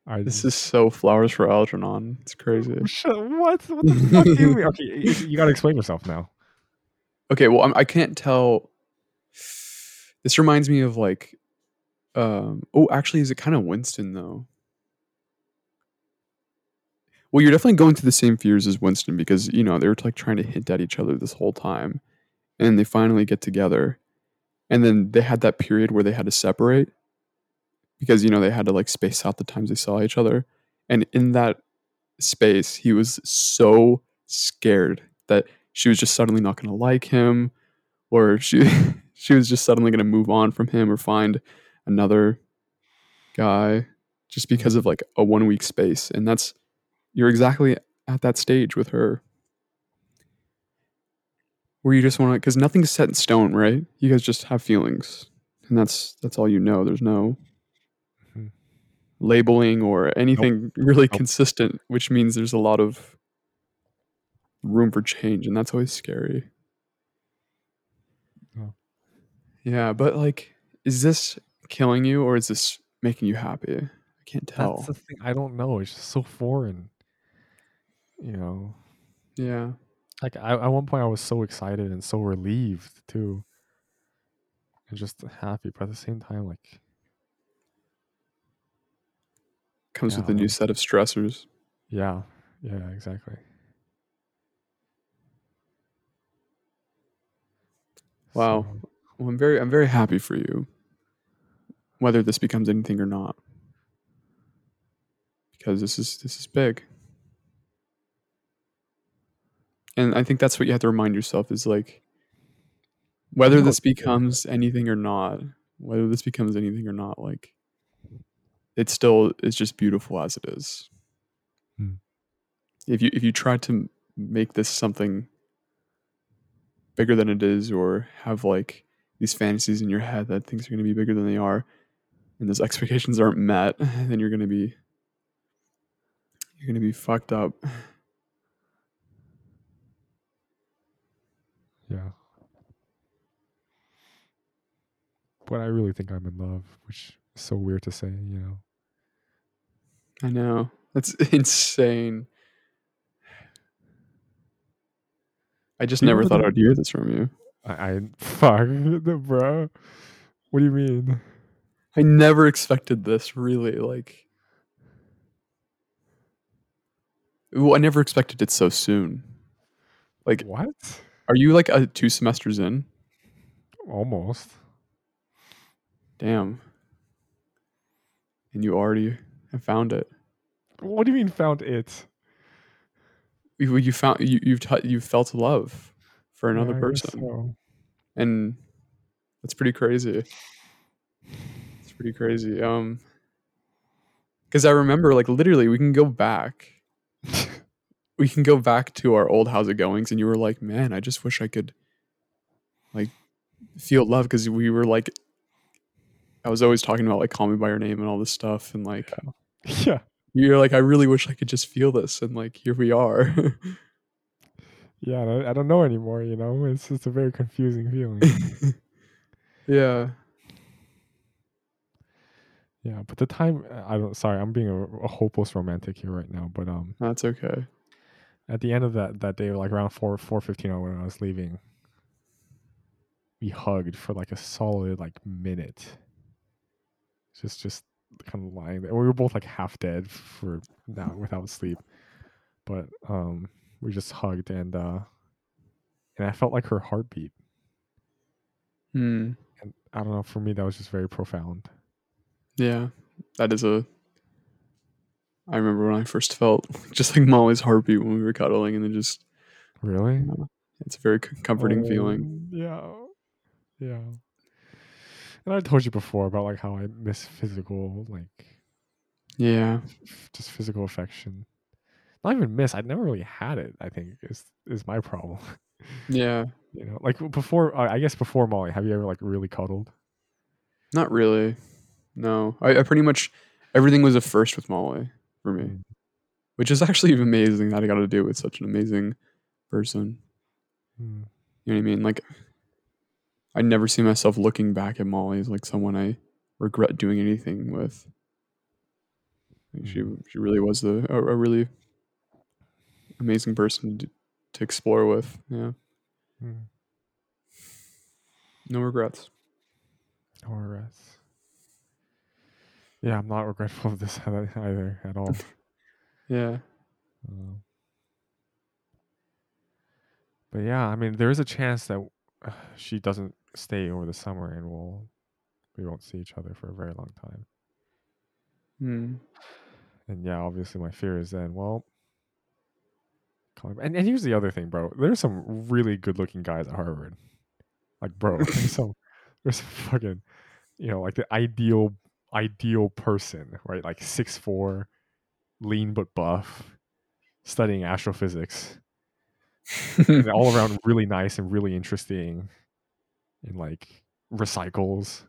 S1: I
S2: This is so flowers for Algernon. It's crazy. *laughs*
S1: What what the fuck do you mean okay you, you gotta explain yourself now
S2: Okay, well, I'm, I can't tell. This reminds me of like, um, oh, actually, is it kind of Winston though? Well, you're definitely going through the same fears as Winston because you know they were like trying to hint at each other this whole time, and they finally get together, and then they had that period where they had to separate because you know they had to like space out the times they saw each other, and in that space, he was so scared that she was just suddenly not going to like him or she *laughs* she was just suddenly going to move on from him or find another guy just because of like a one week space. And that's you're exactly at that stage with her where you just want to because nothing's set in stone right? You guys just have feelings and that's that's all you know. There's no
S1: Mhm.
S2: labeling or anything really
S1: Nope.
S2: consistent which means there's a lot of room for change and that's always scary.
S1: Yeah.
S2: yeah but like is this killing you or is this making you happy? I can't tell.
S1: That's the thing I don't know it's just so foreign. You know?
S2: Yeah
S1: like I, at one point I was so excited and so relieved too. And just happy but at the same time like
S2: comes with a new set of stressors.
S1: Yeah. Yeah exactly.
S2: Wow.
S1: So,
S2: well i'm very i'm very happy for you whether this becomes anything or not. Because this is this is big and i think that's what you have to remind yourself is like whether this becomes anything or not whether this becomes anything or not like it still is just beautiful as it is.
S1: Hmm.
S2: if you if you try to make this something bigger than it is or have like these fantasies in your head that things are going to be bigger than they are and those expectations aren't met *laughs* then you're going to be you're going to be fucked up
S1: Yeah. But I really think I'm in love, which is so weird to say, you know.
S2: i know that's *laughs* insane i just
S1: Do
S2: never thought
S1: the-
S2: i'd hear this from you
S1: I, I fuck, the *laughs* bro. What do you mean?
S2: i never expected this really like well, i never expected it so soon Like-
S1: what?
S2: Are you like a two semesters in
S1: Almost.
S2: Damn. And you already have found it.
S1: What do you mean found it?
S2: You, you found you you've t- you felt love for another
S1: Yeah,
S2: person,
S1: so.
S2: and that's pretty crazy. It's pretty crazy. Um, because I remember like literally we can go back. We can go back to our old how's it goings, and you were like, "Man, I just wish I could, like, feel love." Because we were like, I was always talking about like "Call Me by Your Name" and all this stuff, and like
S1: yeah. *laughs*
S2: you're like, I really wish I could just feel this, and like here we are. *laughs*
S1: Yeah, I don't, I don't know anymore, you know? It's just a very confusing feeling. *laughs*
S2: yeah.
S1: yeah, but the time I don't sorry, I'm being a, a hopeless romantic here right now, but um
S2: That's okay.
S1: At the end of that that day like around 4 4:15 when I was leaving we hugged for like a solid like minute. Just just kind of lying there. We were both like half dead for now without sleep. But um we just hugged and uh and I felt like her heartbeat.
S2: Hmm.
S1: And I don't know, for me that was just very profound.
S2: Yeah. That is a. I remember when I first felt *laughs* just like Molly's heartbeat when we were cuddling, and then just
S1: Really?
S2: it's a very comforting feeling.
S1: Um, Yeah. Yeah. And I told you before about like how I miss physical, like
S2: Yeah.
S1: just physical affection. Not even miss. I never really had it. I think is is my problem. *laughs*
S2: Yeah.
S1: you know, like before. uh, I guess before Molly, have you ever like really cuddled?
S2: Not really. No. I, I pretty much everything was a first with Molly for me,
S1: Mm.
S2: which is actually *laughs* amazing that I got to do with such an amazing person.
S1: Mm.
S2: You know what I mean? Like, I never see myself looking back at Molly as like someone I regret doing anything with. Like, she she really was the a, a really amazing person to, to explore with. Yeah,
S1: Mm.
S2: no regrets.
S1: No regrets. Yeah, I'm not regretful of this *laughs* either, at all. *laughs*
S2: Yeah,
S1: Um, but yeah, I mean, there is a chance that uh, *sighs* she doesn't stay over the summer, and we'll we won't see each other for a very long time.
S2: Hmm.
S1: And yeah, obviously, my fear is then, well, and and here's the other thing, bro. There's some really good-looking guys at Harvard. Like, bro, *laughs* there's some there's some fucking, you know, like the ideal ideal person, right? Like six four, lean but buff, studying astrophysics. all around *laughs* really nice and really interesting and like recycles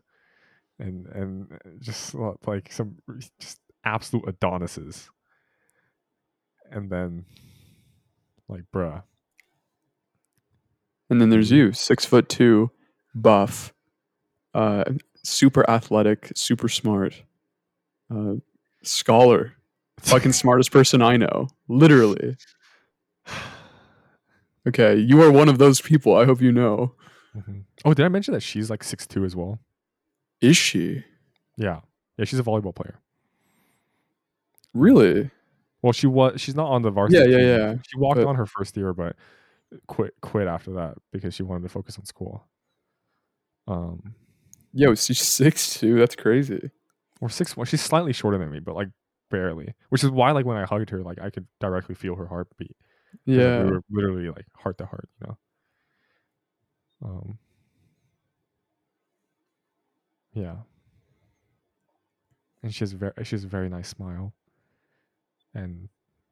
S1: and and uh, just like some just absolute adonises and then like bruh
S2: and then there's you, six foot two, buff, uh, super athletic, super smart, uh, scholar, fucking *laughs* smartest person I know, literally. Okay, you are one of those people. I hope you know.
S1: Mhm. oh did i mention that she's like six two as well
S2: Is she
S1: yeah yeah she's a volleyball player
S2: really?
S1: well she was she's not on the varsity
S2: Yeah, yeah,
S1: team.
S2: yeah,
S1: she walked
S2: but-
S1: on her first year but quit quit after that because she wanted to focus on school um
S2: Yo, she's *laughs* six two. That's crazy.
S1: or six one. She's slightly shorter than me, but like barely. Which is why, like, when I hugged her, like, I could directly feel her heartbeat. 'Cause, like,
S2: Yeah,
S1: we were literally like heart to heart, you know. Um. Yeah. And she has very she has a very nice smile, and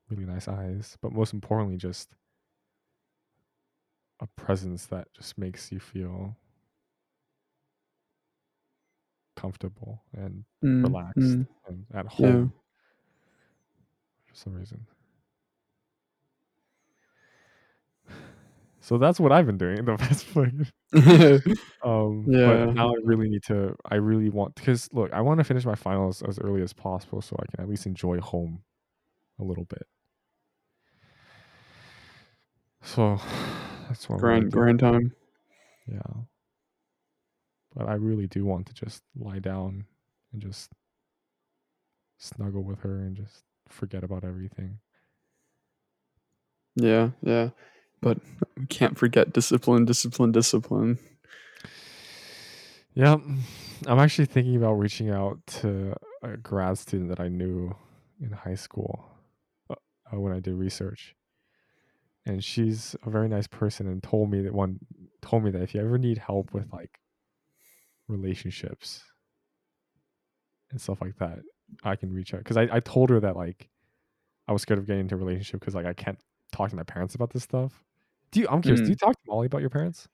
S1: really nice eyes. But most importantly, just a presence that just makes you feel comfortable and
S2: Mm,
S1: relaxed
S2: mm,
S1: and at
S2: yeah.
S1: home for some reason. So that's what I've been doing in the *laughs* past fucking *laughs* um
S2: Yeah.
S1: but now I really need to I really want because look, I want to finish my finals as early as possible so I can at least enjoy home a little bit. So *sighs* that's what I'm gonna
S2: grind, grind time.
S1: Yeah. But I really do want to just lie down and just snuggle with her and just forget about everything.
S2: Yeah, yeah. But we can't forget discipline, discipline, discipline.
S1: Yeah. I'm actually thinking about reaching out to a grad student that I knew in high school uh, uh, when I did research. And she's a very nice person and told me that one told me that if you ever need help with like relationships and stuff like that, I can reach out. Because I, I told her that like I was scared of getting into a relationship because like I can't talk to my parents about this stuff. Do you I'm curious, do
S2: Mm.
S1: you talk to Molly about your parents?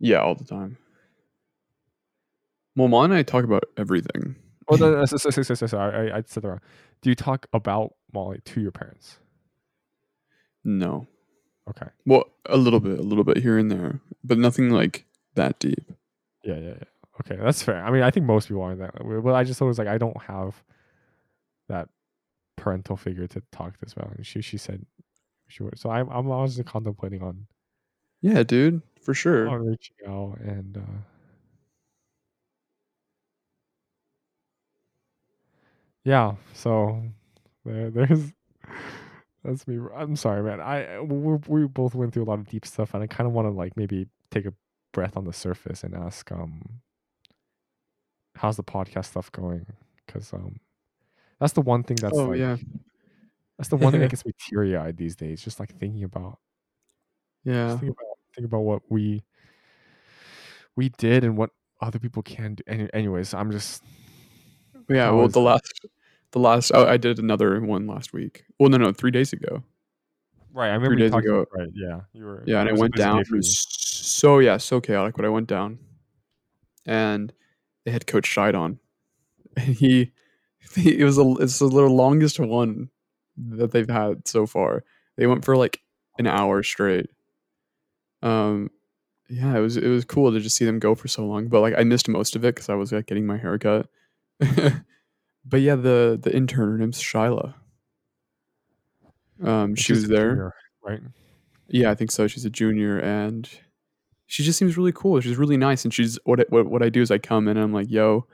S2: Yeah, all the time. Well, Mom and I talk about everything.
S1: Oh, no, *laughs* no, so- so- so- so- so- sorry, I, I said that wrong. Do you talk about Molly to your parents?
S2: No.
S1: Okay.
S2: Well, a little bit, a little bit here and there, but nothing like that deep.
S1: Yeah, yeah, yeah. Okay, that's fair. I mean, I think most people are that way. But I just thought it was like I don't have that parental figure to talk this about. And she she said she would. So I'm I'm honestly contemplating on
S2: Yeah, dude, for sure.
S1: on reaching out and uh yeah. So there there's *laughs* that's me. I'm sorry, man. I we we both went through a lot of deep stuff, and I kind of want to like maybe take a breath on the surface and ask um how's the podcast stuff going because um that's the one thing that's
S2: oh
S1: like
S2: yeah,
S1: that's the one thing that *laughs* gets me teary eyed these days just like thinking about
S2: yeah,
S1: just think about think about what we we did and what other people can do Any, anyways i'm just
S2: yeah. Well, the last, the last, oh, I did another one last week. Well, no, no, three days ago.
S1: right i remember you
S2: days
S1: talking
S2: ago.
S1: about right yeah you were
S2: Yeah, and I went down. It was so yeah, so chaotic. But I went down, and the head coach shied on, and *laughs* he, he it was a it's the longest one that they've had so far. They went for like an hour straight. Um, yeah, it was it was cool to just see them go for so long. But like I missed most of it because I was like getting my hair cut. *laughs* but yeah, the the intern her name's Shyla. Um, she
S1: she's
S2: was there.
S1: junior, right
S2: Yeah, I think so. She's a junior, and she just seems really cool. She's really nice, and she's what I- what what I do is I come in and I'm like, "Yo,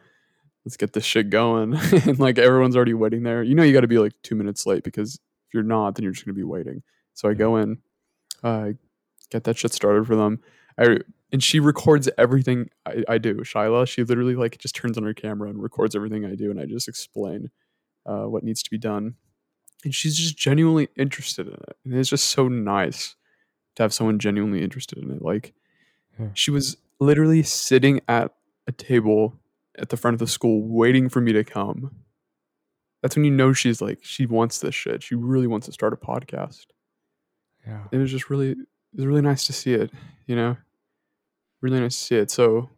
S2: let's get this shit going," *laughs* and like everyone's already waiting there. You know, you got to be like two minutes late because if you're not, then you're just gonna be waiting. So I go in, uh, get that shit started for them. I and she records everything I, I do. Shyla, she literally like just turns on her camera and records everything I do, and I just explain uh, what needs to be done. And she's just genuinely interested in it, and it's just so nice to have someone genuinely interested in it. Like She was literally sitting at a table at the front of the school waiting for me to come. That's when you know she's like she wants this shit. She really wants to start a podcast.
S1: yeah
S2: It was just really it was really nice to see it, you know? Really nice to see it. So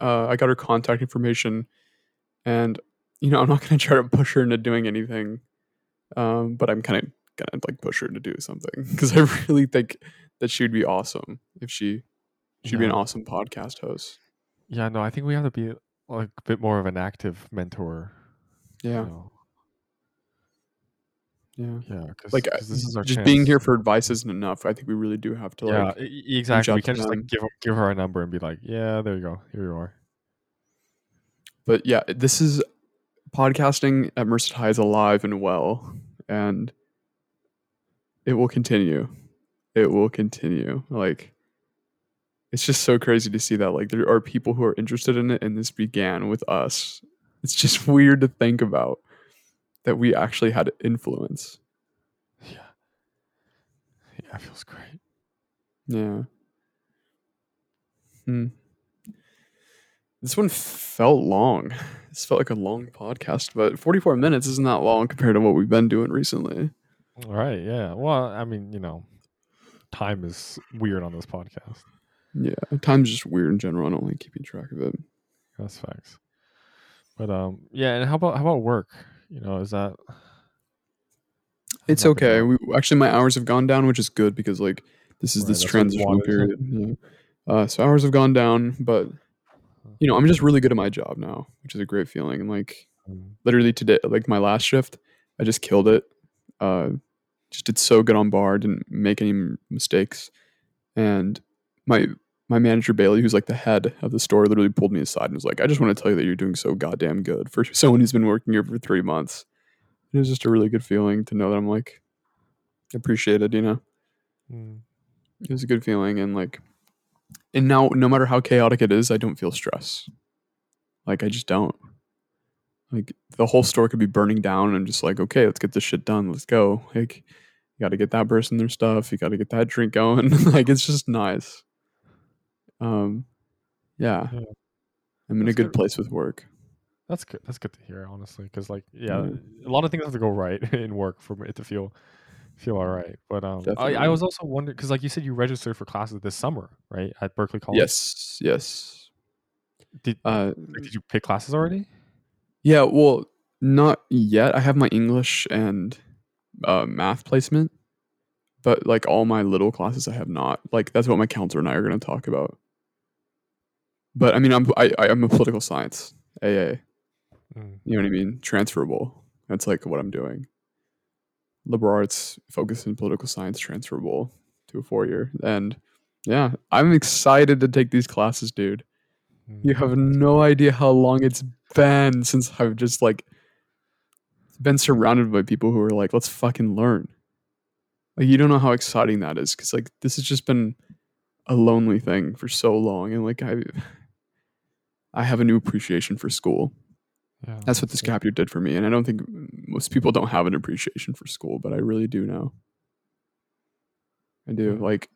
S2: uh, I got her contact information and you know, I'm not *laughs* gonna try to push her into doing anything. Um, but I'm kind of gonna like push her to do something *laughs* because I *laughs* really think that she would be awesome if she she'd be an awesome podcast host.
S1: yeah no i think we have to be like a bit more of an active mentor you
S2: Yeah,
S1: know?
S2: yeah.
S1: yeah because
S2: Like uh,
S1: this is our
S2: just
S1: chance.
S2: being here for advice isn't enough. I think we really do have to
S1: yeah
S2: like
S1: exactly we can't just
S2: them.
S1: like give her, give her a number and be like yeah there you go here you are
S2: but yeah, this is podcasting at Merced High is alive and well, and it will continue. It will continue. Like, it's just so crazy to see that like there are people who are interested in it, and this began with us. It's just *laughs* weird to think about that we actually had influence.
S1: yeah yeah it feels great
S2: Yeah. Hmm. This one felt long. This felt like a long podcast, but 44 minutes isn't that long compared to what we've been doing recently.
S1: All right. Yeah. Well, I mean, you know, time is weird on this podcast.
S2: Yeah, time's just weird in general. I don't like keeping track of it.
S1: That's facts. But um, yeah. And how about how about work? You know, is that
S2: It's okay. We actually my hours have gone down, which is good because like this is
S1: Right,
S2: this
S1: that's what you
S2: transitional period. Yeah. Uh, so hours have gone down, but you know I'm just really good at my job now, which is a great feeling. And like
S1: Mm,
S2: literally today, like my last shift, I just killed it. Uh, just did so good on bar, didn't make any mistakes, and my my manager Bailey, who's like the head of the store, literally pulled me aside and was like, "I just want to tell you that you're doing so goddamn good for someone who's been working here for three months." It was just a really good feeling to know that I'm like appreciated, you know.
S1: mm,
S2: It was a good feeling, and like, and now no matter how chaotic it is, I don't feel stress. Like I just don't. Like the whole store could be burning down, and I'm just like, okay, let's get this shit done. Let's go. Like, you got to get that person their stuff. You got to get that drink going. *laughs* like it's just nice. Um, yeah,
S1: Yeah.
S2: I'm in a good
S1: good.
S2: place with work.
S1: That's good. That's good to hear, honestly, because like, yeah,
S2: Yeah.
S1: a lot of things have to go right *laughs* in work for it to feel feel all right. But um, I, I was also wondering because, like you said, you registered for classes this summer, right, at Berkeley College.
S2: Yes, yes.
S1: Did
S2: Uh,
S1: did you pick classes already?
S2: Yeah, well, not yet. I have my English and uh, math placement, but like all my little classes, I have not. Like that's what my counselor and I are going to talk about. But I mean, I'm I, I- I'm a political science AA.
S1: Mm,
S2: You know what I mean? Transferable. That's like what I'm doing. Liberal arts focused in political science, transferable to a four year. And yeah, I'm excited to take these classes, dude.
S1: mm.
S2: You have no idea how long it's been since I've just like been surrounded by people who are like, let's fucking learn. Like you don't know how exciting that is because like this has just been a lonely thing for so long, and like I, I have a new appreciation for school.
S1: Yeah,
S2: That's what this gap year did for me, and I don't think most people don't have an appreciation for school, but I really do now. I do. Like,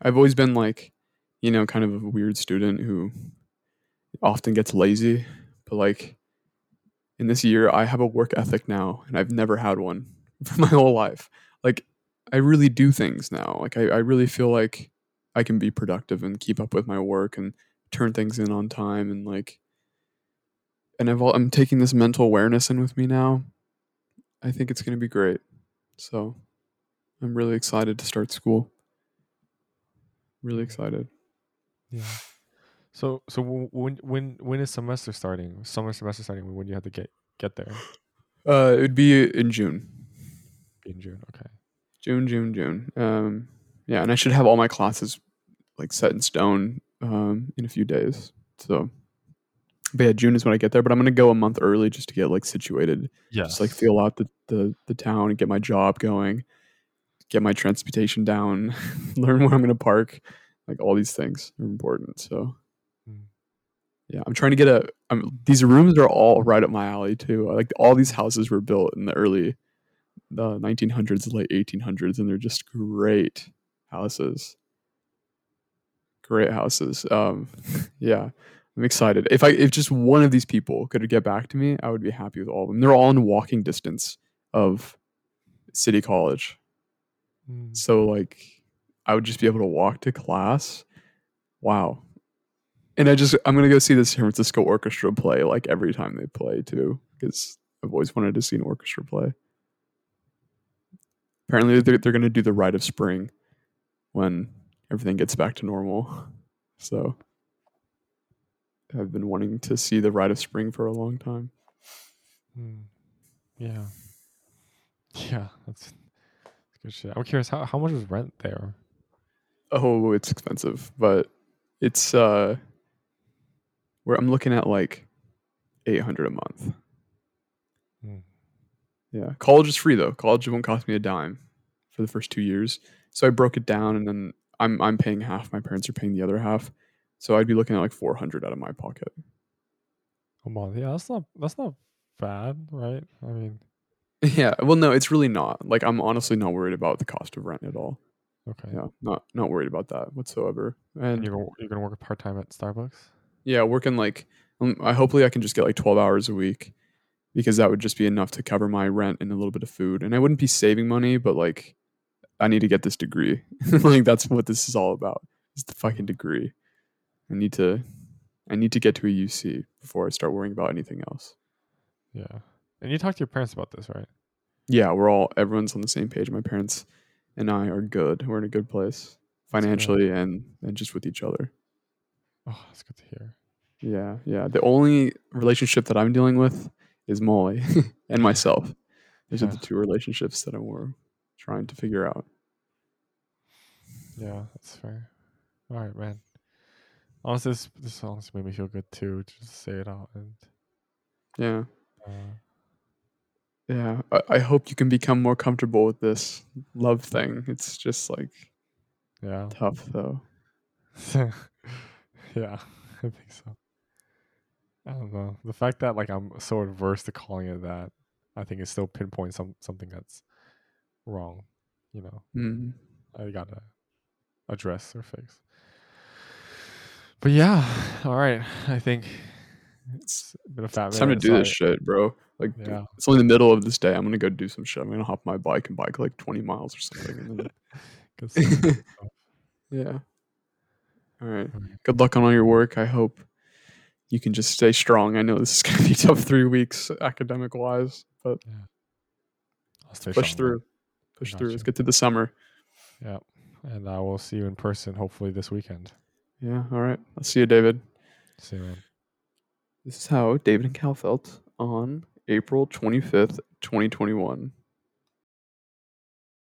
S2: I've always been like, you know, kind of a weird student who often gets lazy, but like in this year, I have a work ethic now, and I've never had one *laughs* for my whole life. Like, I really do things now. Like, I, I really feel like I can be productive and keep up with my work and turn things in on time and like and I've all, I'm taking this mental awareness in with me now. I think it's going to be great. So I'm really excited to start school. Really excited.
S1: Yeah. So so when when when is semester starting? Summer semester starting? When do you have to get get there
S2: Uh, it would be in June,
S1: in June? Okay.
S2: June, June, June. Um, yeah, and I should have all my classes like set in stone um, in a few days. So, but yeah, June is when I get there. But I'm gonna go a month early just to get like situated,
S1: Yeah.
S2: just like feel out the the the town and get my job going, get my transportation down, *laughs* learn where I'm gonna park. Like all these things are important. So,
S1: Mm.
S2: yeah, I'm trying to get a. I'm, these rooms are all right up my alley too. Like all these houses were built in the early, the 1900s, late 1800s, and they're just great houses. Great houses. Um, *laughs* yeah, I'm excited. If I if just one of these people could get back to me, I would be happy with all of them. They're all in walking distance of City College.
S1: Mm.
S2: So like I would just be able to walk to class. Wow. And I just I'm gonna go see the San Francisco Orchestra play like every time they play too, because I've always wanted to see an orchestra play. Apparently they're, they're gonna do the Rite of Spring when everything gets back to normal. So I've been wanting to see the Rite of Spring for a long time.
S1: Mm. Yeah. *laughs* Yeah, that's, that's good shit. I'm curious how how much is rent there?
S2: Oh, it's expensive, but it's uh where I'm looking at like 800 a month.
S1: Mm.
S2: Yeah, college is free though. College won't cost me a dime for the first 2 years. So I broke it down and then I'm I'm paying half, my parents are paying the other half. So I'd be looking at like 400 out of my pocket.
S1: A month. Yeah, that's not that's not bad, right? I mean, *laughs*
S2: Yeah, well no, it's really not. Like I'm honestly not worried about the cost of rent at all.
S1: okay.
S2: Yeah, not not worried about that whatsoever.
S1: And
S2: And
S1: you're gonna, you're gonna work part time at Starbucks.
S2: Yeah, working like um, I hopefully I can just get like 12 hours a week because that would just be enough to cover my rent and a little bit of food. And I wouldn't be saving money, but like I need to get this degree. *laughs* like that's what this is all about. Is the fucking degree. I need to I need to get to a UC before I start worrying about anything else.
S1: Yeah. And you talked to your parents about this, right?
S2: Yeah, we're all everyone's on the same page. My parents and I are good. We're in a good place financially and and just with each other.
S1: Oh, that's good to hear.
S2: Yeah, yeah. The only relationship that I'm dealing with is Molly *laughs* and myself. These are the two relationships that I'm trying to figure out.
S1: Yeah, that's fair. All right, man. Honestly, this this honestly made me feel good too, to just say it out and
S2: Yeah.
S1: uh,
S2: Yeah. I, I hope you can become more comfortable with this love thing. It's just like
S1: yeah.
S2: tough though. *laughs*
S1: yeah, *laughs* I think so. I don't know. The fact that like I'm so adverse to calling it that, I think it still pinpoints some something that's wrong. You know,
S2: Mm.
S1: I gotta address or fix. But yeah, *sighs* all right. I think it's been a fat
S2: It's time to do this shit, bro. Like
S1: Yeah.
S2: it's only the middle of this day. I'm gonna go do some shit. I'm gonna hop my bike and bike like 20 miles or something. And then,
S1: Good stuff, good stuff.
S2: yeah. All right. Good luck on all your work. I hope you can just stay strong. I know this is gonna be *laughs* tough three weeks academic wise, but
S1: I'll stay
S2: push
S1: strong, man.
S2: Push through. Let's get to the summer.
S1: Yeah, and I will see you in person hopefully this weekend.
S2: Yeah. All right. I'll see you, David.
S1: See you, man.
S2: This is how David and Cal felt on April 25th, 2021.